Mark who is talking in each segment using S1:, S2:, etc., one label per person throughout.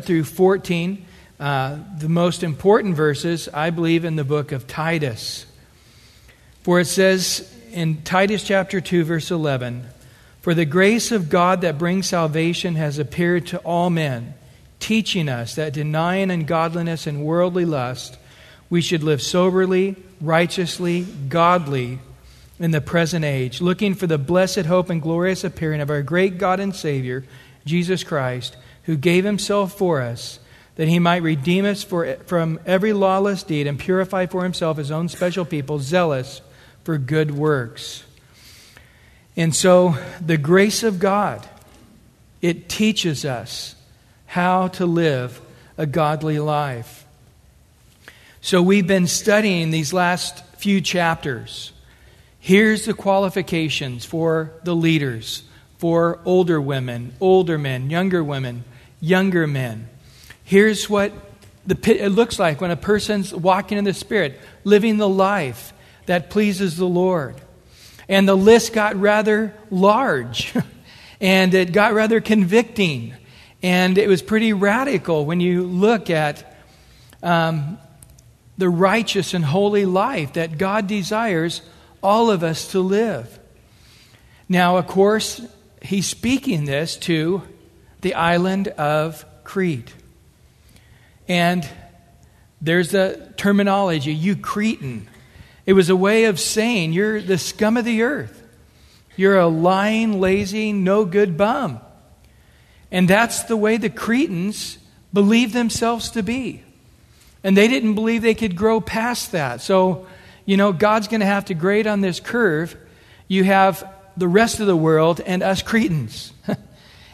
S1: through 14, uh, the most important verses, I believe, in the book of Titus. For it says in Titus chapter 2, verse 11, For the grace of God that brings salvation has appeared to all men, teaching us that denying ungodliness and worldly lust, we should live soberly, righteously, godly in the present age, looking for the blessed hope and glorious appearing of our great God and Savior, Jesus Christ, who gave himself for us that he might redeem us for, from every lawless deed and purify for himself his own special people, zealous for good works. And so, the grace of God, it teaches us how to live a godly life. So, we've been studying these last few chapters. Here's the qualifications for the leaders, for older women, older men, younger women, younger men. Here's what the, it looks like when a person's walking in the Spirit, living the life that pleases the Lord. And the list got rather large, and it got rather convicting. And it was pretty radical when you look at um, the righteous and holy life that God desires all of us to live. Now, of course, he's speaking this to the island of Crete. And there's a terminology, you Cretan. It was a way of saying you're the scum of the earth. You're a lying, lazy, no good bum. And that's the way the Cretans believed themselves to be. And they didn't believe they could grow past that. So, you know, God's going to have to grade on this curve. You have the rest of the world and us Cretans.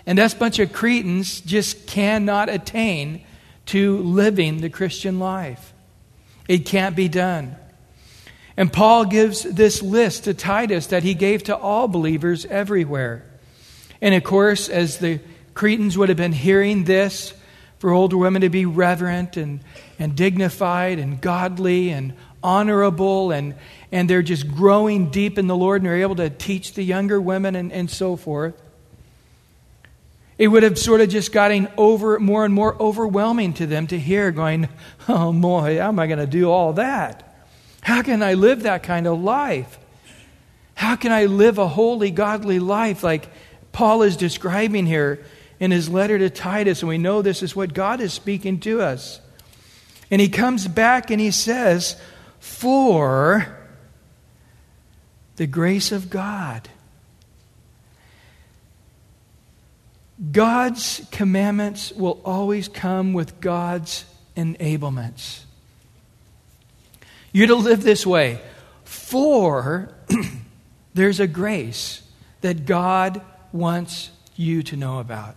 S1: and us bunch of Cretans just cannot attain to living the Christian life. It can't be done. And Paul gives this list to Titus that he gave to all believers everywhere. And of course, as the Cretans would have been hearing this, for older women to be reverent and, and dignified and godly and honorable, and, and they're just growing deep in the Lord and they're able to teach the younger women and, and so forth. It would have sort of just gotten over more and more overwhelming to them to hear, going, Oh boy, how am I going to do all that? How can I live that kind of life? How can I live a holy, godly life like Paul is describing here in his letter to Titus? And we know this is what God is speaking to us. And he comes back and he says, For the grace of God God's commandments will always come with God's enablements. You're to live this way, for there's a grace that God wants you to know about.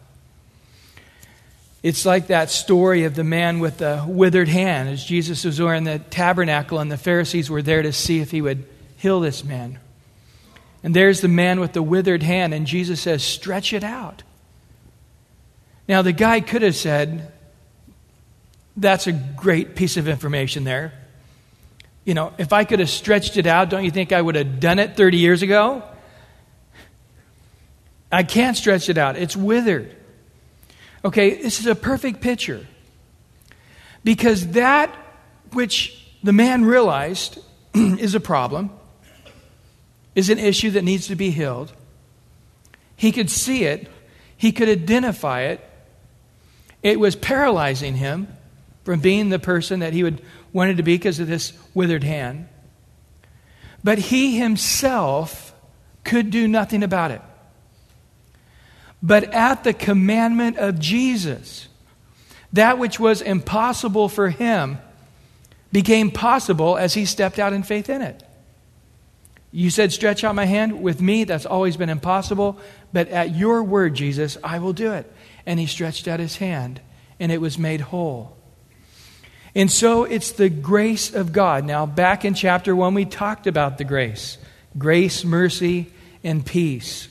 S1: It's like that story of the man with the withered hand as Jesus was in the tabernacle and the Pharisees were there to see if he would heal this man. And there's the man with the withered hand, and Jesus says, Stretch it out. Now, the guy could have said, That's a great piece of information there. You know, if I could have stretched it out, don't you think I would have done it 30 years ago? I can't stretch it out, it's withered. Okay, this is a perfect picture. Because that which the man realized is a problem, is an issue that needs to be healed. He could see it, he could identify it, it was paralyzing him from being the person that he would wanted to be because of this withered hand. But he himself could do nothing about it. But at the commandment of Jesus, that which was impossible for him became possible as he stepped out in faith in it. You said, Stretch out my hand. With me, that's always been impossible. But at your word, Jesus, I will do it. And he stretched out his hand, and it was made whole. And so it's the grace of God. Now, back in chapter 1, we talked about the grace grace, mercy, and peace.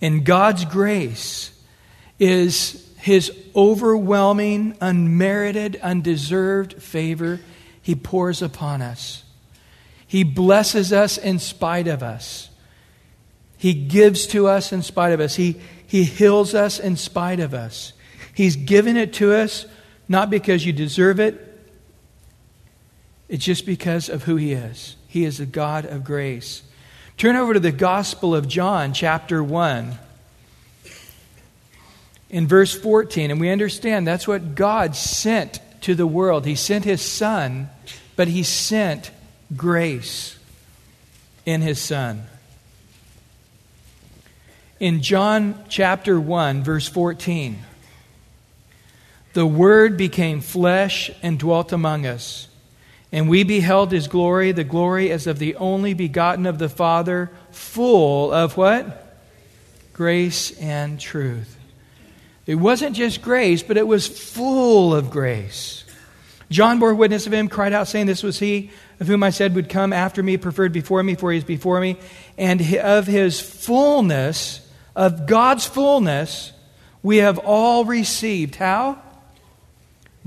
S1: And God's grace is his overwhelming, unmerited, undeserved favor he pours upon us. He blesses us in spite of us. He gives to us in spite of us. He, he heals us in spite of us. He's given it to us not because you deserve it, it's just because of who He is. He is a God of grace. Turn over to the Gospel of John, chapter 1, in verse 14, and we understand that's what God sent to the world. He sent His Son, but He sent grace in His Son. In John chapter 1, verse 14, the Word became flesh and dwelt among us. And we beheld his glory, the glory as of the only begotten of the Father, full of what? Grace and truth. It wasn't just grace, but it was full of grace. John bore witness of him, cried out, saying, This was he of whom I said would come after me, preferred before me, for he is before me. And of his fullness, of God's fullness, we have all received. How?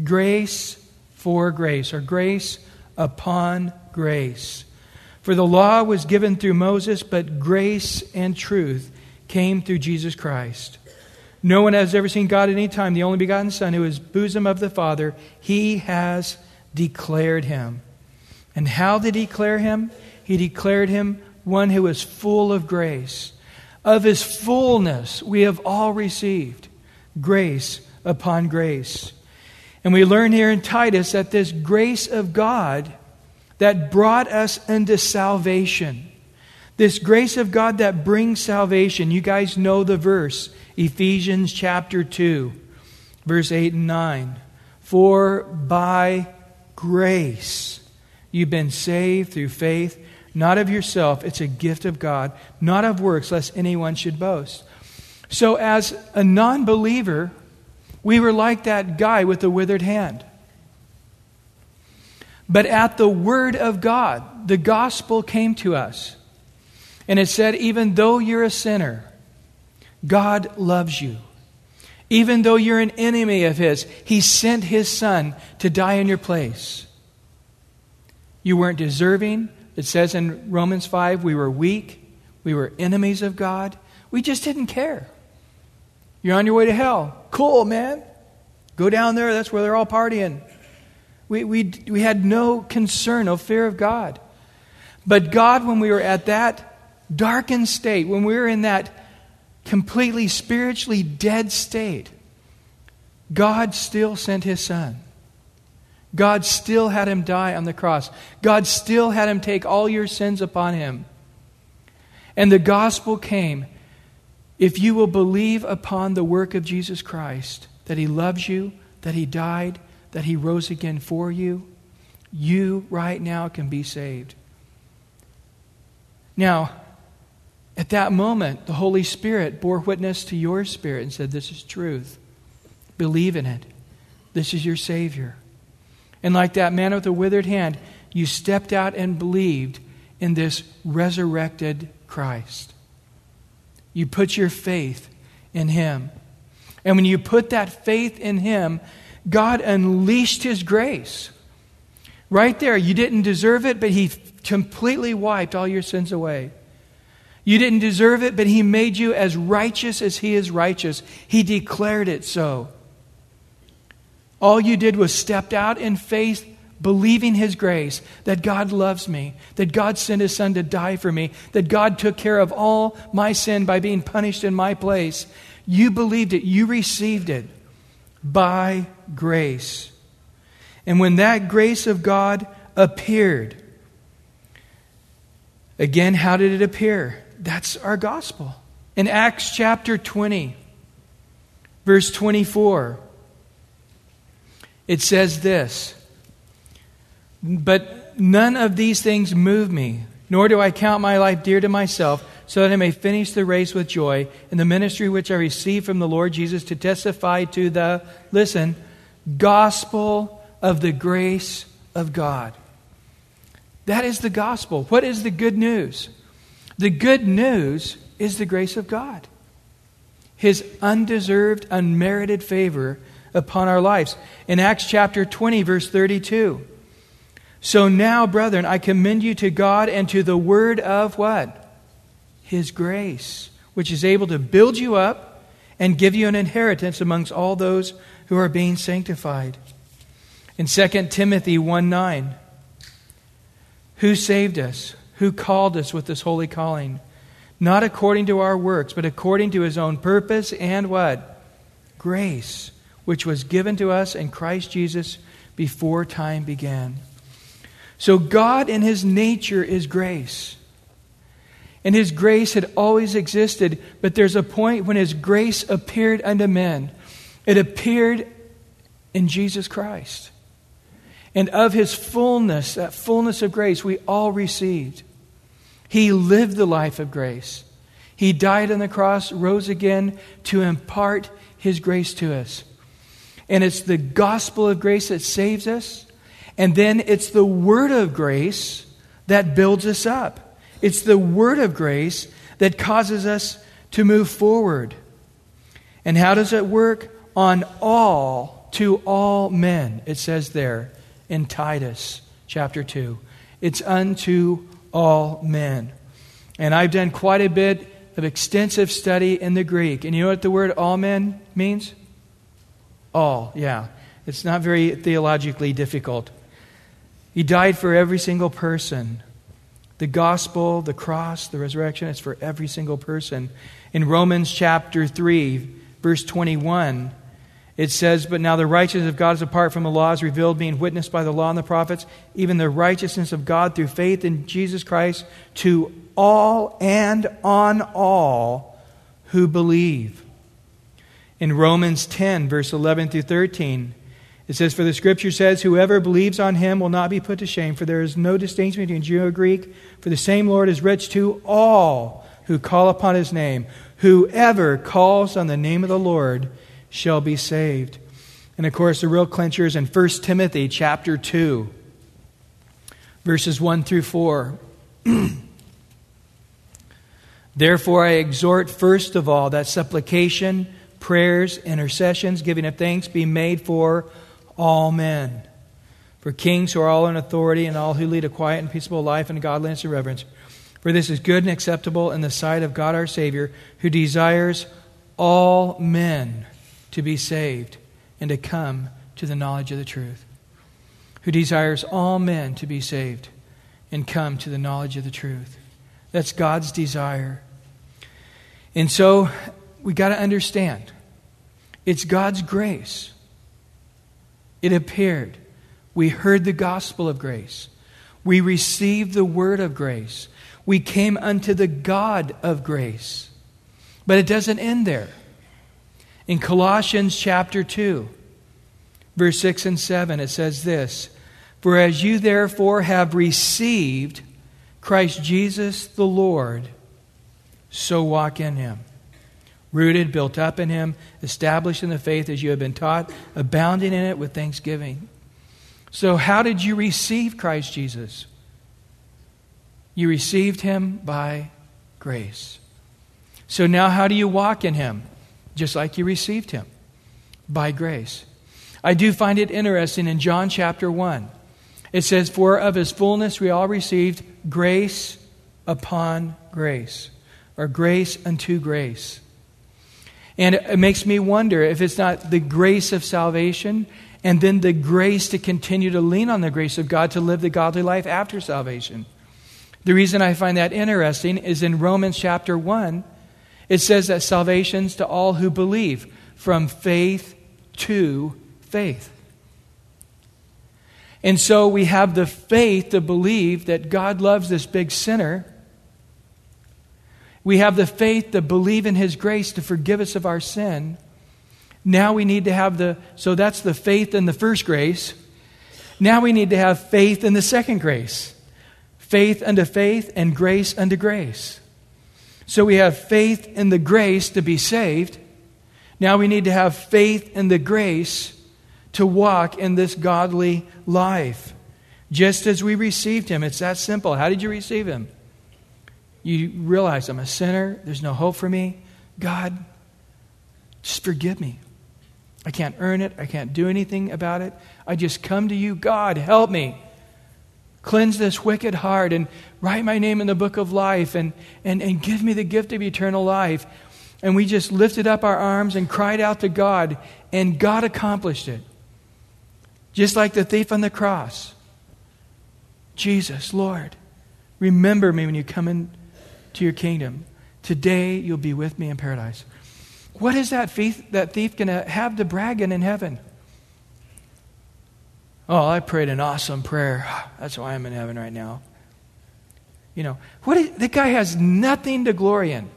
S1: grace for grace, or grace upon grace. For the law was given through Moses, but grace and truth came through Jesus Christ. No one has ever seen God at any time, the only begotten Son, who is bosom of the Father. He has declared him. And how did he declare him? He declared him one who is full of grace. Of his fullness we have all received grace upon grace. And we learn here in Titus that this grace of God that brought us into salvation, this grace of God that brings salvation, you guys know the verse, Ephesians chapter 2, verse 8 and 9. For by grace you've been saved through faith, not of yourself, it's a gift of God, not of works, lest anyone should boast. So, as a non believer, we were like that guy with the withered hand. But at the word of God, the gospel came to us. And it said, even though you're a sinner, God loves you. Even though you're an enemy of His, He sent His Son to die in your place. You weren't deserving. It says in Romans 5, we were weak. We were enemies of God. We just didn't care. You're on your way to hell. Cool, man. Go down there, that's where they're all partying. We, we, we had no concern, no fear of God. But God, when we were at that darkened state, when we were in that completely spiritually dead state, God still sent His Son. God still had Him die on the cross. God still had Him take all your sins upon Him. And the gospel came if you will believe upon the work of Jesus Christ, that He loves you, that He died, that He rose again for you, you right now can be saved. Now, at that moment, the Holy Spirit bore witness to your spirit and said, This is truth. Believe in it. This is your Savior. And like that man with the withered hand, you stepped out and believed in this resurrected Christ. You put your faith in Him. And when you put that faith in Him, God unleashed His grace. Right there, you didn't deserve it, but He completely wiped all your sins away. You didn't deserve it, but He made you as righteous as He is righteous. He declared it so. All you did was stepped out in faith believing His grace, that God loves me, that God sent His Son to die for me, that God took care of all my sin by being punished in my place. You believed it, you received it by grace. And when that grace of God appeared, again, how did it appear? That's our gospel. In Acts chapter 20, verse 24, it says this. But none of these things move me, nor do I count my life dear to myself, so that I may finish the race with joy in the ministry which I received from the Lord Jesus to testify to the, listen, gospel of the grace of God. That is the gospel. What is the good news? The good news is the grace of God, His undeserved, unmerited favor upon our lives. In Acts chapter 20, verse 32, so now, brethren, I commend you to God and to the word of what? His grace, which is able to build you up and give you an inheritance amongst all those who are being sanctified. In 2 Timothy 1 9, who saved us? Who called us with this holy calling? Not according to our works, but according to his own purpose and what? Grace, which was given to us in Christ Jesus before time began. So God in his nature is grace. And his grace had always existed, but there's a point when his grace appeared unto men. It appeared in Jesus Christ. And of his fullness, that fullness of grace, we all received. He lived the life of grace. He died on the cross, rose again to impart his grace to us. And it's the gospel of grace that saves us. And then it's the word of grace that builds us up. It's the word of grace that causes us to move forward. And how does it work? On all, to all men, it says there in Titus chapter 2. It's unto all men. And I've done quite a bit of extensive study in the Greek. And you know what the word all men means? All, yeah. It's not very theologically difficult. He died for every single person. The gospel, the cross, the resurrection, it's for every single person. In Romans chapter 3, verse 21, it says, But now the righteousness of God is apart from the law is revealed, being witnessed by the law and the prophets, even the righteousness of God through faith in Jesus Christ to all and on all who believe. In Romans 10, verse 11 through 13, it says, For the scripture says, Whoever believes on him will not be put to shame, for there is no distinction between Jew or Greek, for the same Lord is rich to all who call upon his name. Whoever calls on the name of the Lord shall be saved. And of course, the real clincher is in 1 Timothy chapter 2, verses 1 through 4. Therefore, I exhort first of all that supplication, prayers, intercessions, giving of thanks be made for all men, for kings who are all in authority and all who lead a quiet and peaceable life in godliness and reverence. For this is good and acceptable in the sight of God our Savior, who desires all men to be saved and to come to the knowledge of the truth. Who desires all men to be saved and come to the knowledge of the truth. That's God's desire. And so we got to understand it's God's grace. It appeared. We heard the gospel of grace. We received the word of grace. We came unto the God of grace. But it doesn't end there. In Colossians chapter 2, verse 6 and 7, it says this For as you therefore have received Christ Jesus the Lord, so walk in him. Rooted, built up in him, established in the faith as you have been taught, abounding in it with thanksgiving. So, how did you receive Christ Jesus? You received him by grace. So, now how do you walk in him? just like you received him by grace. I do find it interesting in John chapter 1. It says, For of his fullness we all received grace upon grace, or grace unto grace. And it makes me wonder if it's not the grace of salvation and then the grace to continue to lean on the grace of God to live the godly life after salvation. The reason I find that interesting is in Romans chapter 1, it says that salvation's to all who believe, from faith to faith. And so we have the faith to believe that God loves this big sinner. We have the faith to believe in His grace to forgive us of our sin. Now we need to have the, so that's the faith in the first grace. Now we need to have faith in the second grace. Faith unto faith and grace unto grace. So we have faith in the grace to be saved. Now we need to have faith in the grace to walk in this godly life. Just as we received him. It's that simple. How did you receive him? You realize I'm a sinner. There's no hope for me. God, just forgive me. I can't earn it. I can't do anything about it. I just come to you. God, help me. Cleanse this wicked heart and write my name in the book of life and, and, and give me the gift of eternal life. And we just lifted up our arms and cried out to God, and God accomplished it. Just like the thief on the cross. Jesus, Lord, remember me when you come into your kingdom. Today you'll be with me in paradise. What is that thief, that thief going to have to brag in in heaven? Oh, I prayed an awesome prayer. That's why I'm in heaven right now. You know, what is, that guy has nothing to glory in.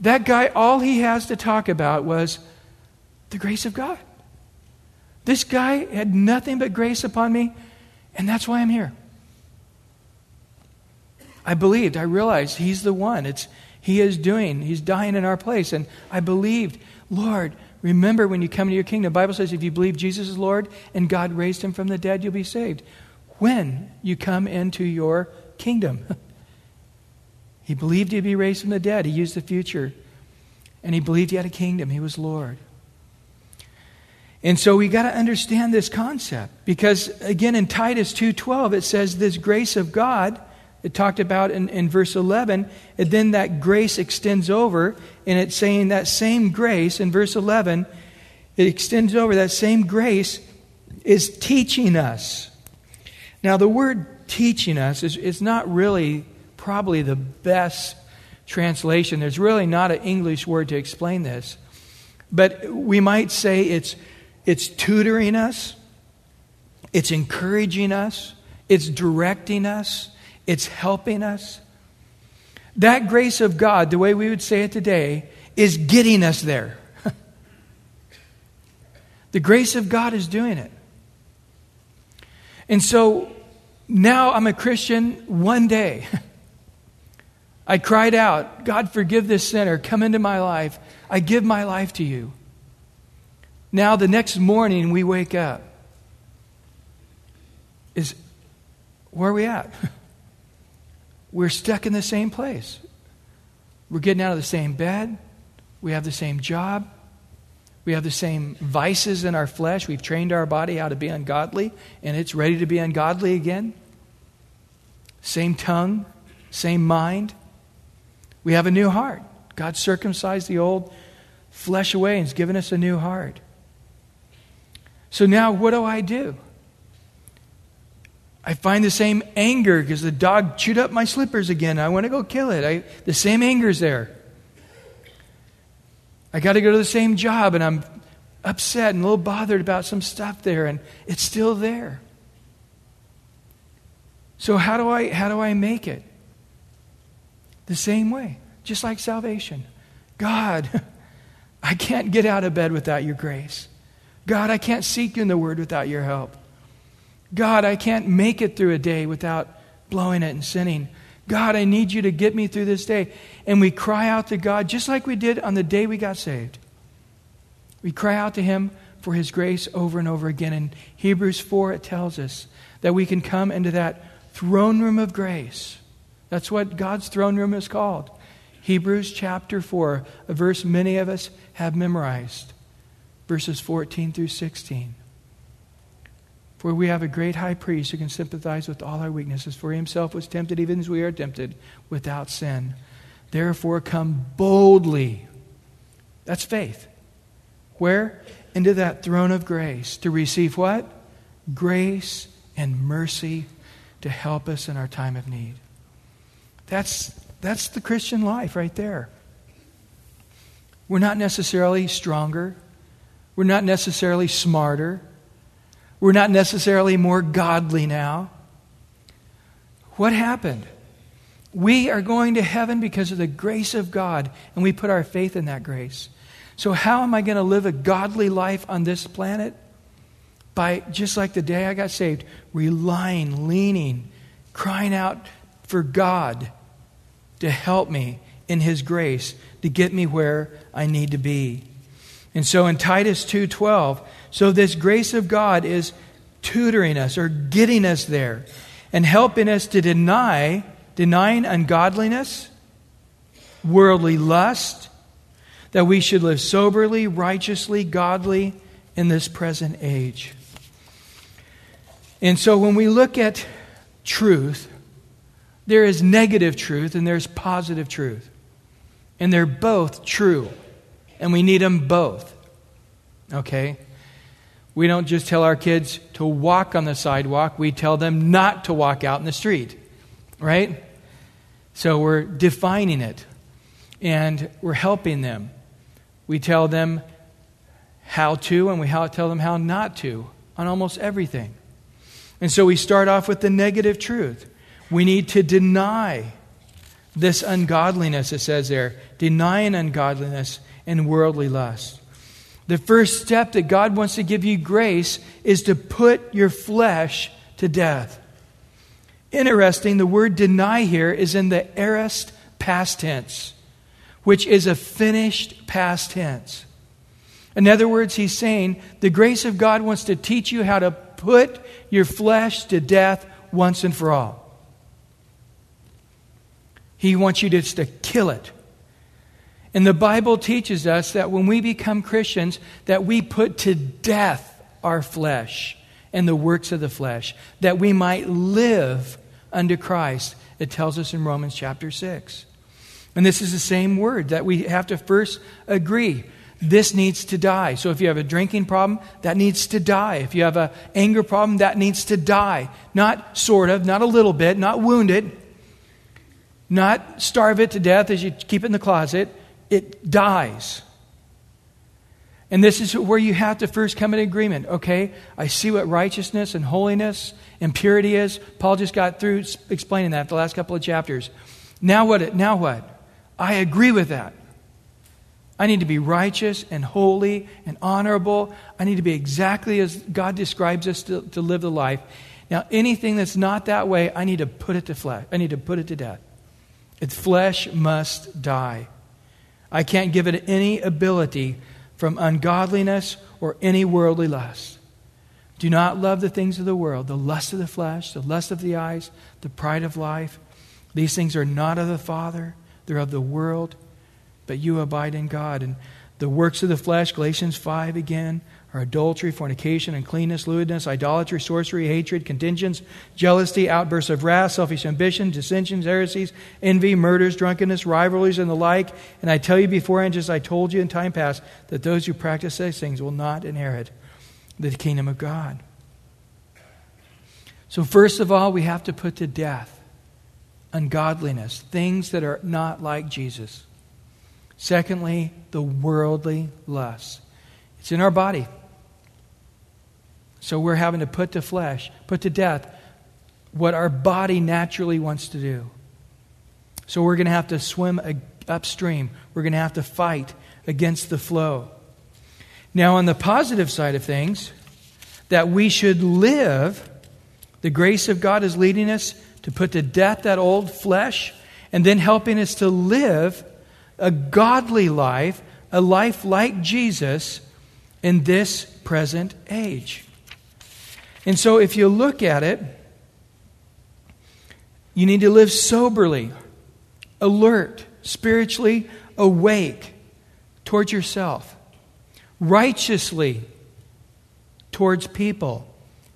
S1: That guy, all he has to talk about was the grace of God. This guy had nothing but grace upon me, and that's why I'm here. I believed, I realized he's the one. It's he is doing, he's dying in our place. And I believed, Lord, remember when you come into your kingdom, the Bible says if you believe Jesus is Lord and God raised him from the dead, you'll be saved. When you come into your kingdom. he believed he'd be raised from the dead. He used the future. And he believed he had a kingdom. He was Lord. And so we got to understand this concept because again in Titus 2:12 it says this grace of God it talked about in, in verse 11 and then that grace extends over and it's saying that same grace in verse 11 it extends over that same grace is teaching us. Now the word teaching us is, is not really probably the best translation. There's really not an English word to explain this. But we might say it's it's tutoring us, it's encouraging us, it's directing us, it's helping us. That grace of God, the way we would say it today, is getting us there. the grace of God is doing it. And so now I'm a Christian one day. I cried out, God, forgive this sinner. Come into my life. I give my life to you. Now, the next morning we wake up. Is where are we at? We're stuck in the same place. We're getting out of the same bed. We have the same job. We have the same vices in our flesh. We've trained our body how to be ungodly, and it's ready to be ungodly again. Same tongue, same mind. We have a new heart. God circumcised the old flesh away and has given us a new heart. So now, what do I do? I find the same anger because the dog chewed up my slippers again. I want to go kill it. I, the same anger is there. I got to go to the same job and I'm upset and a little bothered about some stuff there and it's still there. So how do I how do I make it? The same way, just like salvation. God, I can't get out of bed without your grace. God, I can't seek you in the word without your help. God, I can't make it through a day without blowing it and sinning. God, I need you to get me through this day. And we cry out to God just like we did on the day we got saved. We cry out to Him for His grace over and over again. In Hebrews 4, it tells us that we can come into that throne room of grace. That's what God's throne room is called. Hebrews chapter 4, a verse many of us have memorized verses 14 through 16. For we have a great high priest who can sympathize with all our weaknesses, for he himself was tempted even as we are tempted, without sin. Therefore, come boldly. That's faith. Where? Into that throne of grace to receive what? Grace and mercy to help us in our time of need. That's, that's the Christian life right there. We're not necessarily stronger. We're not necessarily smarter. We're not necessarily more godly now. What happened? We are going to heaven because of the grace of God, and we put our faith in that grace. So, how am I going to live a godly life on this planet? By just like the day I got saved, relying, leaning, crying out for God to help me in His grace to get me where I need to be. And so in Titus 2:12, so this grace of God is tutoring us or getting us there and helping us to deny denying ungodliness, worldly lust, that we should live soberly, righteously, godly in this present age. And so when we look at truth, there is negative truth and there's positive truth. And they're both true. And we need them both. Okay? We don't just tell our kids to walk on the sidewalk, we tell them not to walk out in the street. Right? So we're defining it and we're helping them. We tell them how to and we tell them how not to on almost everything. And so we start off with the negative truth. We need to deny this ungodliness, it says there, denying ungodliness and worldly lust. The first step that God wants to give you grace is to put your flesh to death. Interesting, the word deny here is in the aorist past tense, which is a finished past tense. In other words, he's saying the grace of God wants to teach you how to put your flesh to death once and for all. He wants you just to kill it. And the Bible teaches us that when we become Christians, that we put to death our flesh and the works of the flesh, that we might live unto Christ. It tells us in Romans chapter 6. And this is the same word that we have to first agree. This needs to die. So if you have a drinking problem, that needs to die. If you have an anger problem, that needs to die. Not sort of, not a little bit, not wounded, not starve it to death as you keep it in the closet it dies. And this is where you have to first come in agreement. Okay, I see what righteousness and holiness and purity is. Paul just got through explaining that the last couple of chapters. Now what? Now what? I agree with that. I need to be righteous and holy and honorable. I need to be exactly as God describes us to, to live the life. Now, anything that's not that way, I need to put it to flesh. I need to put it to death. Its flesh must die. I can't give it any ability from ungodliness or any worldly lust. Do not love the things of the world, the lust of the flesh, the lust of the eyes, the pride of life. These things are not of the Father, they're of the world, but you abide in God. And the works of the flesh, Galatians 5 again, are adultery, fornication, uncleanness, lewdness, idolatry, sorcery, hatred, contentions, jealousy, outbursts of wrath, selfish ambition, dissensions, heresies, envy, murders, drunkenness, rivalries, and the like. And I tell you beforehand, just as I told you in time past, that those who practice these things will not inherit the kingdom of God. So, first of all, we have to put to death ungodliness, things that are not like Jesus. Secondly, the worldly lusts. It's in our body. So we're having to put to flesh, put to death what our body naturally wants to do. So we're going to have to swim upstream. We're going to have to fight against the flow. Now, on the positive side of things, that we should live, the grace of God is leading us to put to death that old flesh and then helping us to live a godly life, a life like Jesus in this present age. And so, if you look at it, you need to live soberly, alert, spiritually awake towards yourself, righteously towards people,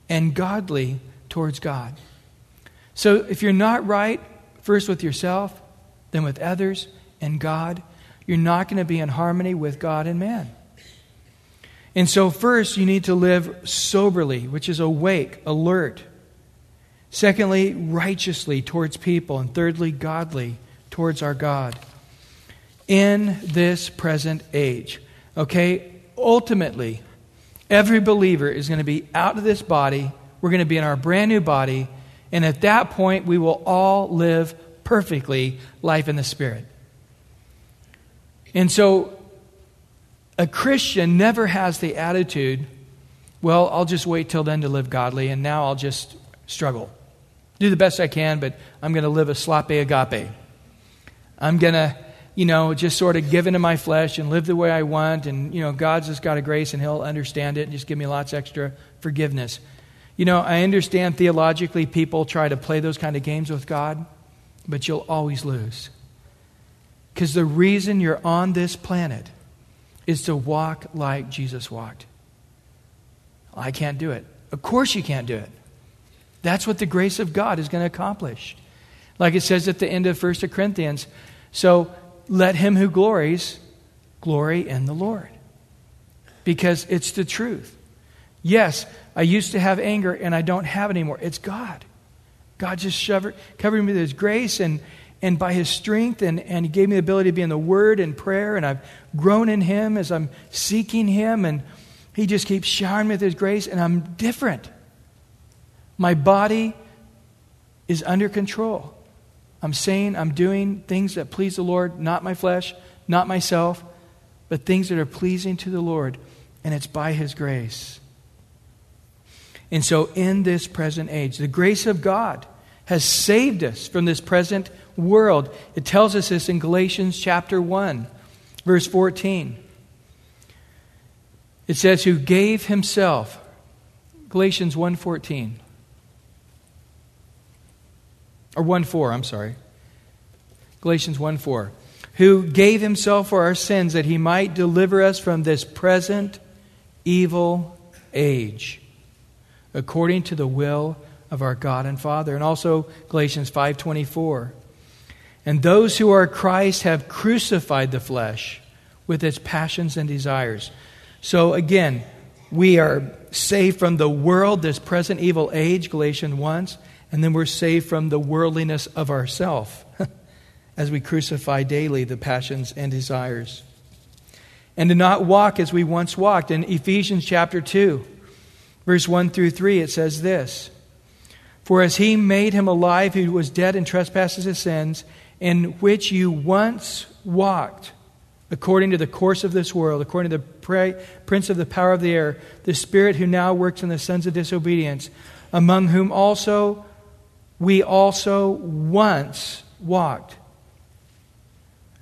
S1: and godly towards God. So, if you're not right, first with yourself, then with others and God, you're not going to be in harmony with God and man. And so, first, you need to live soberly, which is awake, alert. Secondly, righteously towards people. And thirdly, godly towards our God. In this present age. Okay? Ultimately, every believer is going to be out of this body. We're going to be in our brand new body. And at that point, we will all live perfectly life in the Spirit. And so a Christian never has the attitude, well, I'll just wait till then to live godly, and now I'll just struggle. Do the best I can, but I'm going to live a sloppy agape. I'm going to, you know, just sort of give into my flesh and live the way I want, and, you know, God's just got a grace and He'll understand it and just give me lots extra forgiveness. You know, I understand theologically people try to play those kind of games with God, but you'll always lose. Because the reason you're on this planet is to walk like Jesus walked. I can't do it. Of course, you can't do it. That's what the grace of God is going to accomplish. Like it says at the end of 1 Corinthians. So let him who glories glory in the Lord. Because it's the truth. Yes, I used to have anger and I don't have anymore. It's God. God just shoved, covered me with His grace and, and by His strength, and, and He gave me the ability to be in the Word and prayer, and I've grown in Him as I'm seeking Him, and He just keeps showering me with His grace, and I'm different. My body is under control. I'm saying I'm doing things that please the Lord, not my flesh, not myself, but things that are pleasing to the Lord, and it's by His grace. And so, in this present age, the grace of God has saved us from this present world. It tells us this in Galatians chapter 1, verse 14. It says, Who gave Himself, Galatians 1.14, or 1.4, I'm sorry. Galatians 1.4 who gave himself for our sins that he might deliver us from this present evil age according to the will of our God and Father. And also Galatians 5:24. And those who are Christ have crucified the flesh with its passions and desires. So again, we are saved from the world, this present evil age, Galatians 1, and then we're saved from the worldliness of ourself as we crucify daily the passions and desires. And to not walk as we once walked. In Ephesians chapter 2, verse 1 through 3, it says this For as he made him alive who was dead in trespasses and sins, in which you once walked, according to the course of this world, according to the prince of the power of the air, the spirit who now works in the sons of disobedience, among whom also we also once walked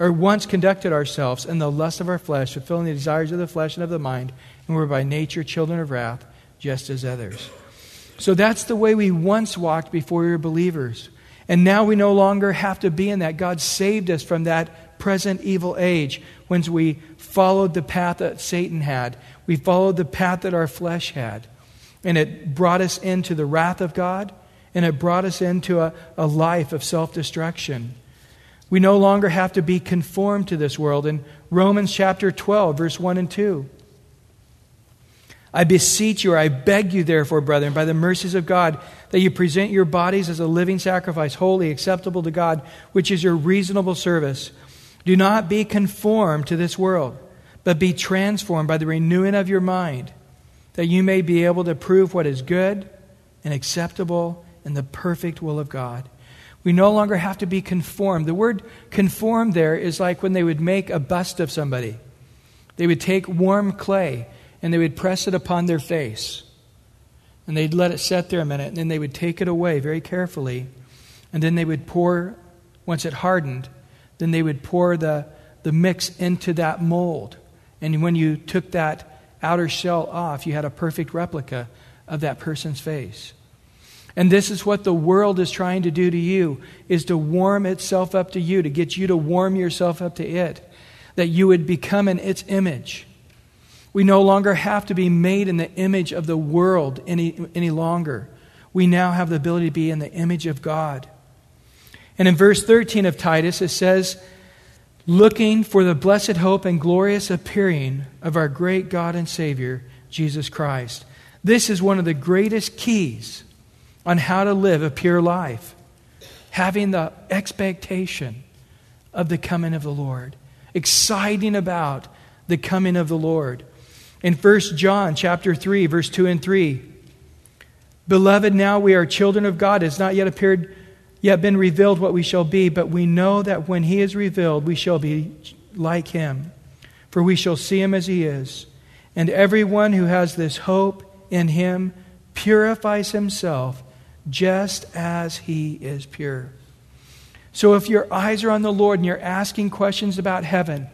S1: or once conducted ourselves in the lust of our flesh, fulfilling the desires of the flesh and of the mind, and were by nature children of wrath, just as others. So that's the way we once walked before we were believers. And now we no longer have to be in that. God saved us from that present evil age when we followed the path that Satan had. We followed the path that our flesh had. And it brought us into the wrath of God, and it brought us into a, a life of self destruction. We no longer have to be conformed to this world. In Romans chapter 12, verse 1 and 2. I beseech you, or I beg you, therefore, brethren, by the mercies of God, that you present your bodies as a living sacrifice, holy, acceptable to God, which is your reasonable service. Do not be conformed to this world, but be transformed by the renewing of your mind, that you may be able to prove what is good and acceptable and the perfect will of God. We no longer have to be conformed. The word conformed there is like when they would make a bust of somebody. They would take warm clay and they would press it upon their face. And they'd let it set there a minute, and then they would take it away very carefully. And then they would pour, once it hardened, then they would pour the, the mix into that mold. And when you took that outer shell off, you had a perfect replica of that person's face. And this is what the world is trying to do to you is to warm itself up to you, to get you to warm yourself up to it, that you would become in its image. We no longer have to be made in the image of the world any, any longer. We now have the ability to be in the image of God. And in verse 13 of Titus, it says, Looking for the blessed hope and glorious appearing of our great God and Savior, Jesus Christ. This is one of the greatest keys on how to live a pure life, having the expectation of the coming of the Lord, exciting about the coming of the Lord. In 1 John chapter 3 verse 2 and 3, beloved now we are children of God, it has not yet appeared yet been revealed what we shall be, but we know that when he is revealed we shall be like him, for we shall see him as he is. And everyone who has this hope in him purifies himself just as he is pure. So if your eyes are on the Lord and you're asking questions about heaven,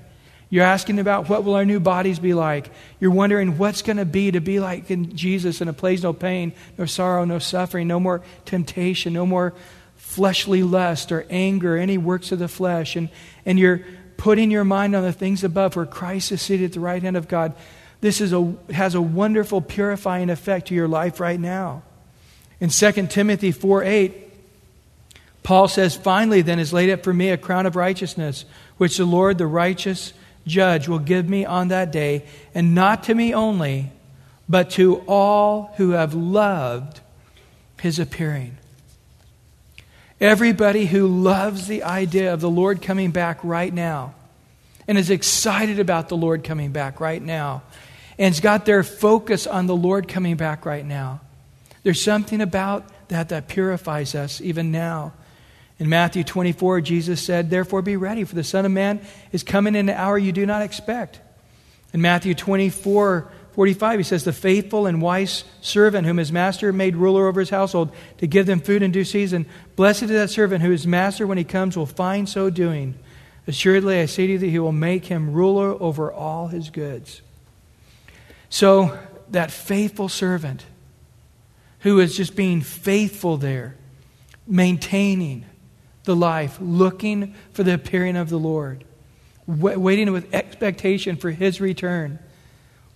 S1: you're asking about what will our new bodies be like. You're wondering what's going to be to be like in Jesus in a place no pain, no sorrow, no suffering, no more temptation, no more fleshly lust or anger, any works of the flesh. And, and you're putting your mind on the things above where Christ is seated at the right hand of God. This is a, has a wonderful purifying effect to your life right now. In 2 Timothy 4 8, Paul says, Finally, then is laid up for me a crown of righteousness, which the Lord, the righteous judge, will give me on that day, and not to me only, but to all who have loved his appearing. Everybody who loves the idea of the Lord coming back right now and is excited about the Lord coming back right now and has got their focus on the Lord coming back right now. There's something about that that purifies us even now. In Matthew 24, Jesus said, Therefore be ready, for the Son of Man is coming in an hour you do not expect. In Matthew 24, 45, he says, The faithful and wise servant whom his master made ruler over his household to give them food in due season. Blessed is that servant whose master, when he comes, will find so doing. Assuredly, I say to you that he will make him ruler over all his goods. So, that faithful servant who is just being faithful there, maintaining the life, looking for the appearing of the Lord, waiting with expectation for his return,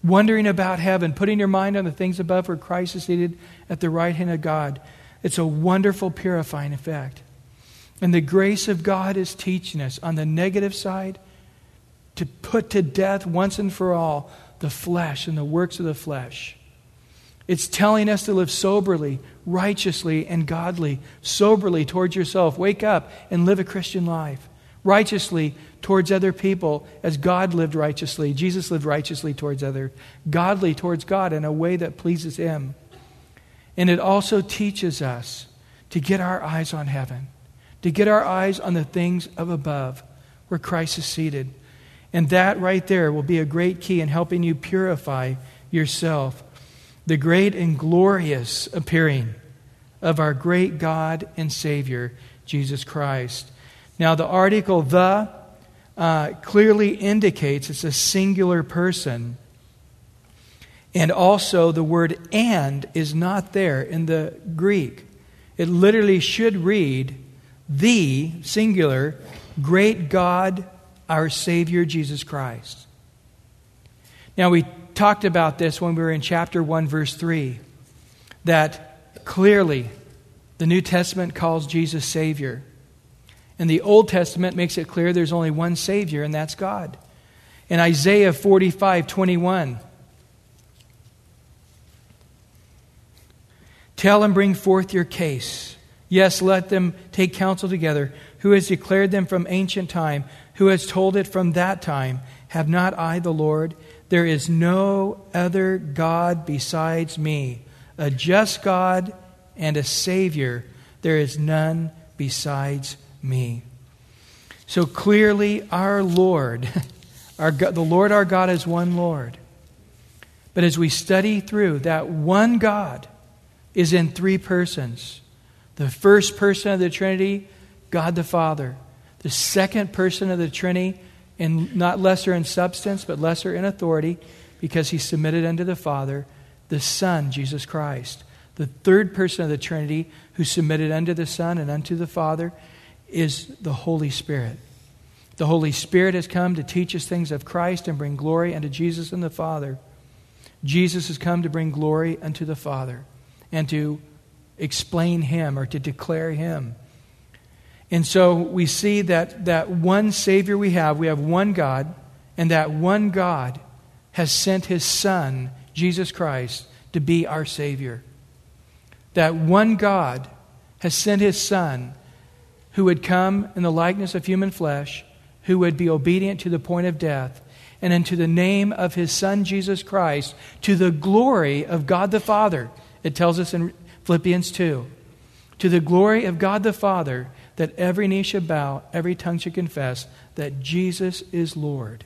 S1: wondering about heaven, putting your mind on the things above where Christ is seated at the right hand of God. It's a wonderful purifying effect. And the grace of God is teaching us on the negative side to put to death once and for all the flesh and the works of the flesh. It's telling us to live soberly, righteously, and godly. Soberly towards yourself. Wake up and live a Christian life. Righteously towards other people as God lived righteously. Jesus lived righteously towards others. Godly towards God in a way that pleases Him. And it also teaches us to get our eyes on heaven, to get our eyes on the things of above where Christ is seated. And that right there will be a great key in helping you purify yourself. The great and glorious appearing of our great God and Savior, Jesus Christ. Now, the article the uh, clearly indicates it's a singular person. And also, the word and is not there in the Greek. It literally should read, the, singular, great God our Savior Jesus Christ. Now, we talked about this when we were in chapter 1, verse 3, that clearly the New Testament calls Jesus Savior. And the Old Testament makes it clear there's only one Savior, and that's God. In Isaiah 45, 21, tell and bring forth your case. Yes, let them take counsel together. Who has declared them from ancient time? who has told it from that time, Have not I the Lord? There is no other God besides me, a just God and a Savior. There is none besides me. So clearly, our Lord, our God, the Lord our God is one Lord. But as we study through, that one God is in three persons. The first person of the Trinity, God the Father the second person of the Trinity, and not lesser in substance, but lesser in authority, because he submitted unto the Father, the Son, Jesus Christ. The third person of the Trinity, who submitted unto the Son and unto the Father, is the Holy Spirit. The Holy Spirit has come to teach us things of Christ and bring glory unto Jesus and the Father. Jesus has come to bring glory unto the Father and to explain Him or to declare Him. And so we see that that one Savior we have, we have one God, and that one God has sent his Son, Jesus Christ, to be our Savior. That one God has sent his Son who would come in the likeness of human flesh, who would be obedient to the point of death, and into the name of his Son, Jesus Christ, to the glory of God the Father. It tells us in Philippians 2. To the glory of God the Father that every knee should bow, every tongue should confess that Jesus is Lord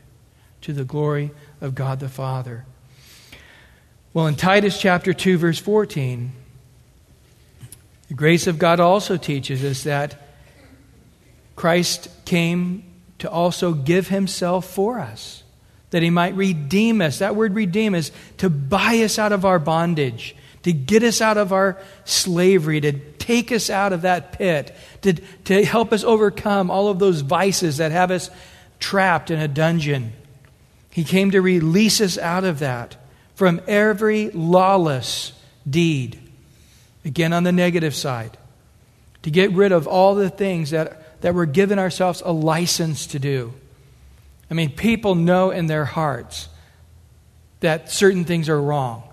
S1: to the glory of God the Father. Well, in Titus chapter 2, verse 14, the grace of God also teaches us that Christ came to also give himself for us, that he might redeem us. That word redeem is to buy us out of our bondage, to get us out of our slavery, to take us out of that pit, to, to help us overcome all of those vices that have us trapped in a dungeon. He came to release us out of that from every lawless deed. Again, on the negative side, to get rid of all the things that, that we're giving ourselves a license to do. I mean, people know in their hearts that certain things are wrong.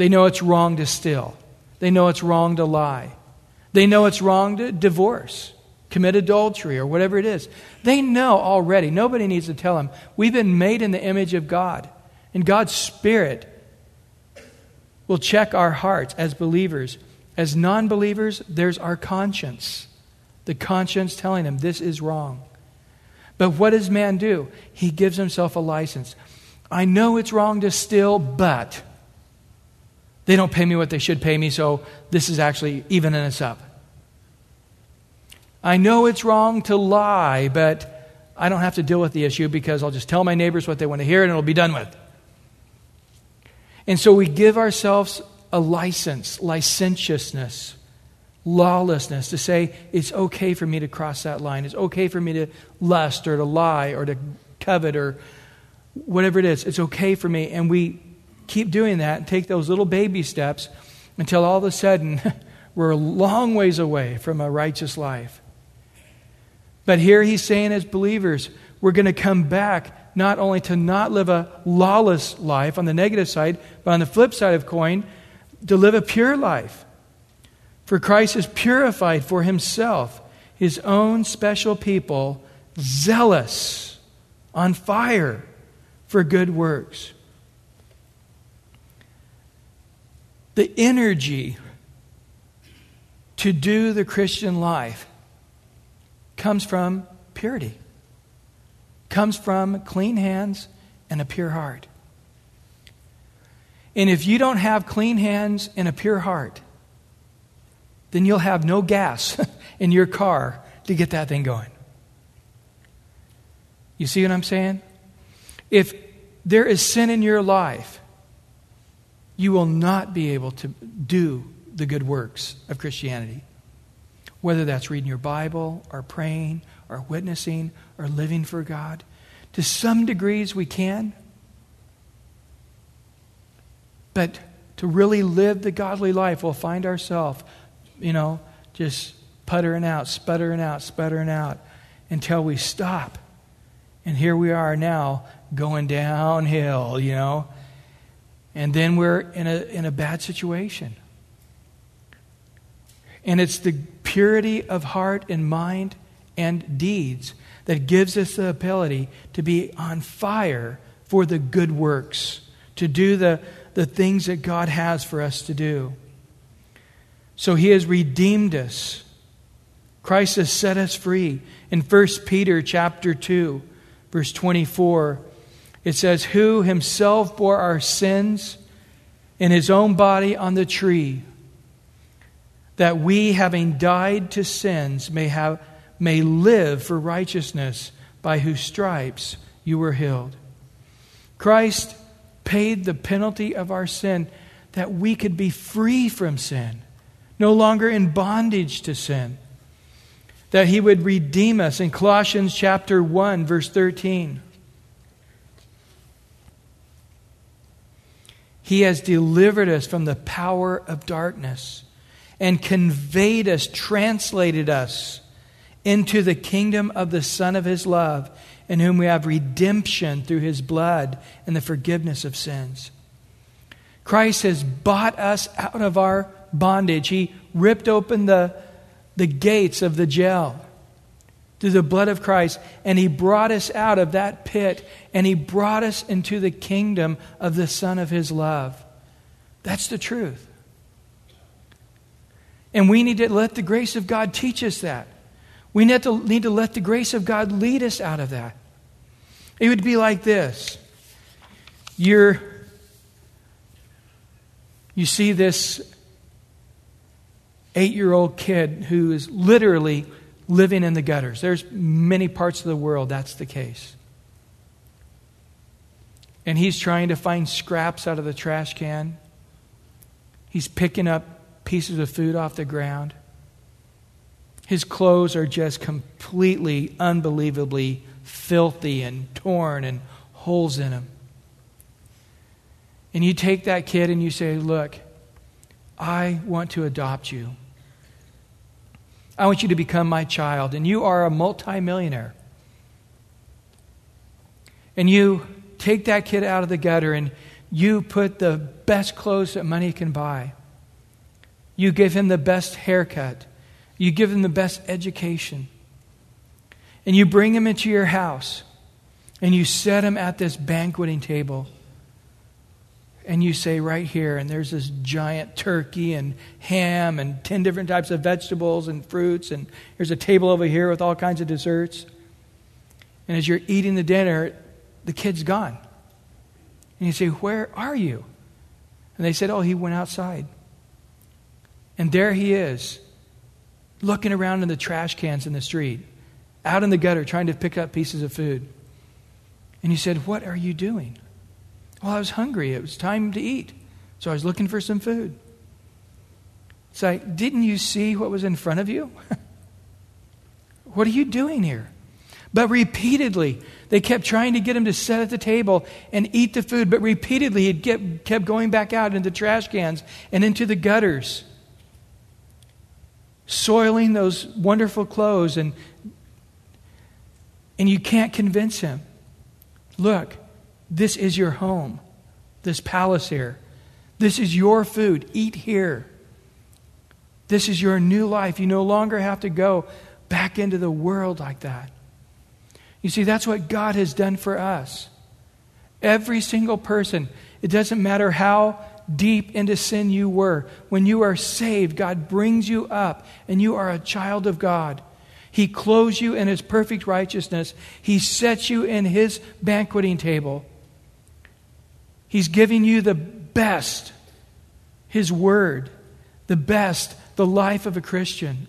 S1: They know it's wrong to steal. They know it's wrong to lie. They know it's wrong to divorce, commit adultery, or whatever it is. They know already. Nobody needs to tell them. We've been made in the image of God, and God's Spirit will check our hearts as believers. As non believers, there's our conscience. The conscience telling them this is wrong. But what does man do? He gives himself a license. I know it's wrong to steal, but they don't pay me what they should pay me, so this is actually evening us up. I know it's wrong to lie, but I don't have to deal with the issue because I'll just tell my neighbors what they want to hear and it'll be done with. And so we give ourselves a license, licentiousness, lawlessness, to say it's okay for me to cross that line. It's okay for me to lust or to lie or to covet or whatever it is. It's okay for me. And we keep doing that and take those little baby steps until all of a sudden we're a long ways away from a righteous life. But here he's saying, as believers, we're going to come back not only to not live a lawless life on the negative side, but on the flip side of coin, to live a pure life. For Christ has purified for himself his own special people, zealous, on fire for good works. The energy to do the Christian life comes from purity, comes from clean hands and a pure heart. And if you don't have clean hands and a pure heart, then you'll have no gas in your car to get that thing going. You see what I'm saying? If there is sin in your life, you will not be able to do the good works of Christianity. Whether that's reading your Bible, or praying, or witnessing, or living for God. To some degrees, we can. But to really live the godly life, we'll find ourselves, you know, just puttering out, sputtering out, sputtering out until we stop. And here we are now going downhill, you know and then we're in a, in a bad situation. And it's the purity of heart and mind and deeds that gives us the ability to be on fire for the good works, to do the, the things that God has for us to do. So he has redeemed us. Christ has set us free. In 1 Peter chapter 2, verse 24, it says, Who himself bore our sins in his own body on the tree, that we, having died to sins, may, have, may live for righteousness, by whose stripes you were healed. Christ paid the penalty of our sin that we could be free from sin, no longer in bondage to sin. That he would redeem us in Colossians chapter 1 verse 13. He has delivered us from the power of darkness and conveyed us, translated us into the kingdom of the Son of His love, in whom we have redemption through His blood and the forgiveness of sins. Christ has bought us out of our bondage. He ripped open the, the gates of the jail through the blood of Christ, and He brought us out of that pit, and He brought us into the kingdom of the Son of His love. That's the truth. And we need to let the grace of God teach us that. We need to, need to let the grace of God lead us out of that. It would be like this. You're, you see this eight year old kid who is literally living in the gutters. There's many parts of the world that's the case. And he's trying to find scraps out of the trash can. He's picking up pieces of food off the ground. His clothes are just completely, unbelievably filthy and torn and holes in them. And you take that kid and you say, Look, I want to adopt you. I want you to become my child. And you are a multimillionaire. And you take that kid out of the gutter and you put the best clothes that money can buy. You give him the best haircut. You give him the best education. And you bring him into your house and you set him at this banqueting table. And you say, right here, and there's this giant turkey and ham and 10 different types of vegetables and fruits, and there's a table over here with all kinds of desserts. And as you're eating the dinner, the kid's gone. And you say, Where are you? And they said, Oh, he went outside. And there he is, looking around in the trash cans in the street, out in the gutter, trying to pick up pieces of food. And you said, What are you doing? Well, I was hungry. It was time to eat. So I was looking for some food. It's like, Didn't you see what was in front of you? what are you doing here? But repeatedly, they kept trying to get him to sit at the table and eat the food, but repeatedly he kept, kept going back out into trash cans and into the gutters, soiling those wonderful clothes. And, and you can't convince him. Look, this is your home, this palace here. This is your food. Eat here. This is your new life. You no longer have to go back into the world like that. You see, that's what God has done for us. Every single person, it doesn't matter how deep into sin you were, when you are saved, God brings you up and you are a child of God. He clothes you in His perfect righteousness. He sets you in His banqueting table. He's giving you the best, His Word, the best, the life of a Christian.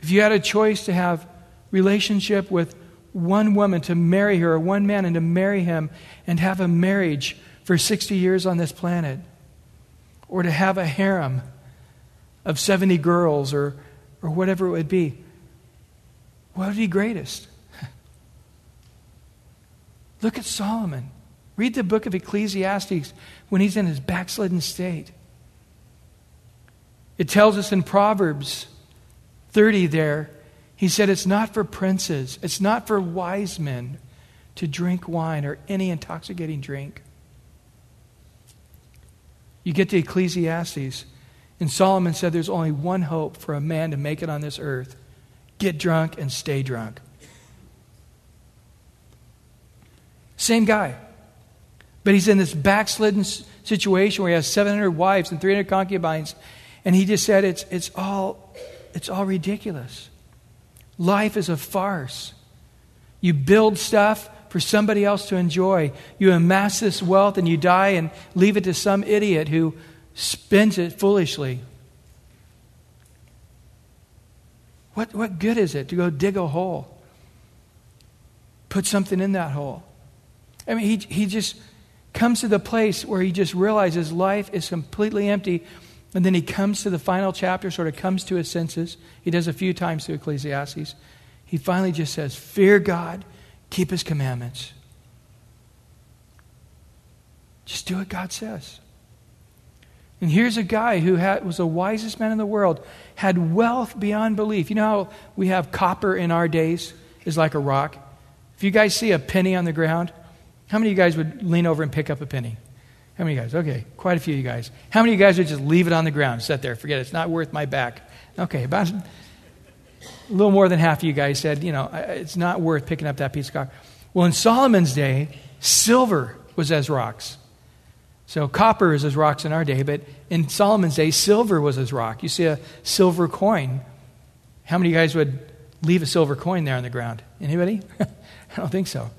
S1: If you had a choice to have relationship with one woman to marry her, or one man and to marry him, and have a marriage for 60 years on this planet, or to have a harem of 70 girls or, or whatever it would be, what would be greatest? Look at Solomon. Read the book of Ecclesiastes when he's in his backslidden state. It tells us in Proverbs 30 there, he said, It's not for princes, it's not for wise men to drink wine or any intoxicating drink. You get to Ecclesiastes, and Solomon said there's only one hope for a man to make it on this earth get drunk and stay drunk. Same guy. But he's in this backslidden situation where he has 700 wives and 300 concubines. And he just said it's, it's, all, it's all ridiculous. Life is a farce. You build stuff for somebody else to enjoy. You amass this wealth and you die and leave it to some idiot who spends it foolishly. What, what good is it to go dig a hole? Put something in that hole. I mean, he, he just comes to the place where he just realizes life is completely empty. And then he comes to the final chapter, sort of comes to his senses. He does a few times through Ecclesiastes. He finally just says, Fear God, keep his commandments. Just do what God says. And here's a guy who had, was the wisest man in the world, had wealth beyond belief. You know how we have copper in our days is like a rock? If you guys see a penny on the ground, how many of you guys would lean over and pick up a penny? How many of you guys? Okay, quite a few of you guys. How many of you guys would just leave it on the ground, sit there, forget it, it's not worth my back? Okay, about a little more than half of you guys said, you know, it's not worth picking up that piece of copper. Well, in Solomon's day, silver was as rocks. So copper is as rocks in our day, but in Solomon's day, silver was as rock. You see a silver coin. How many of you guys would leave a silver coin there on the ground? Anybody? I don't think so.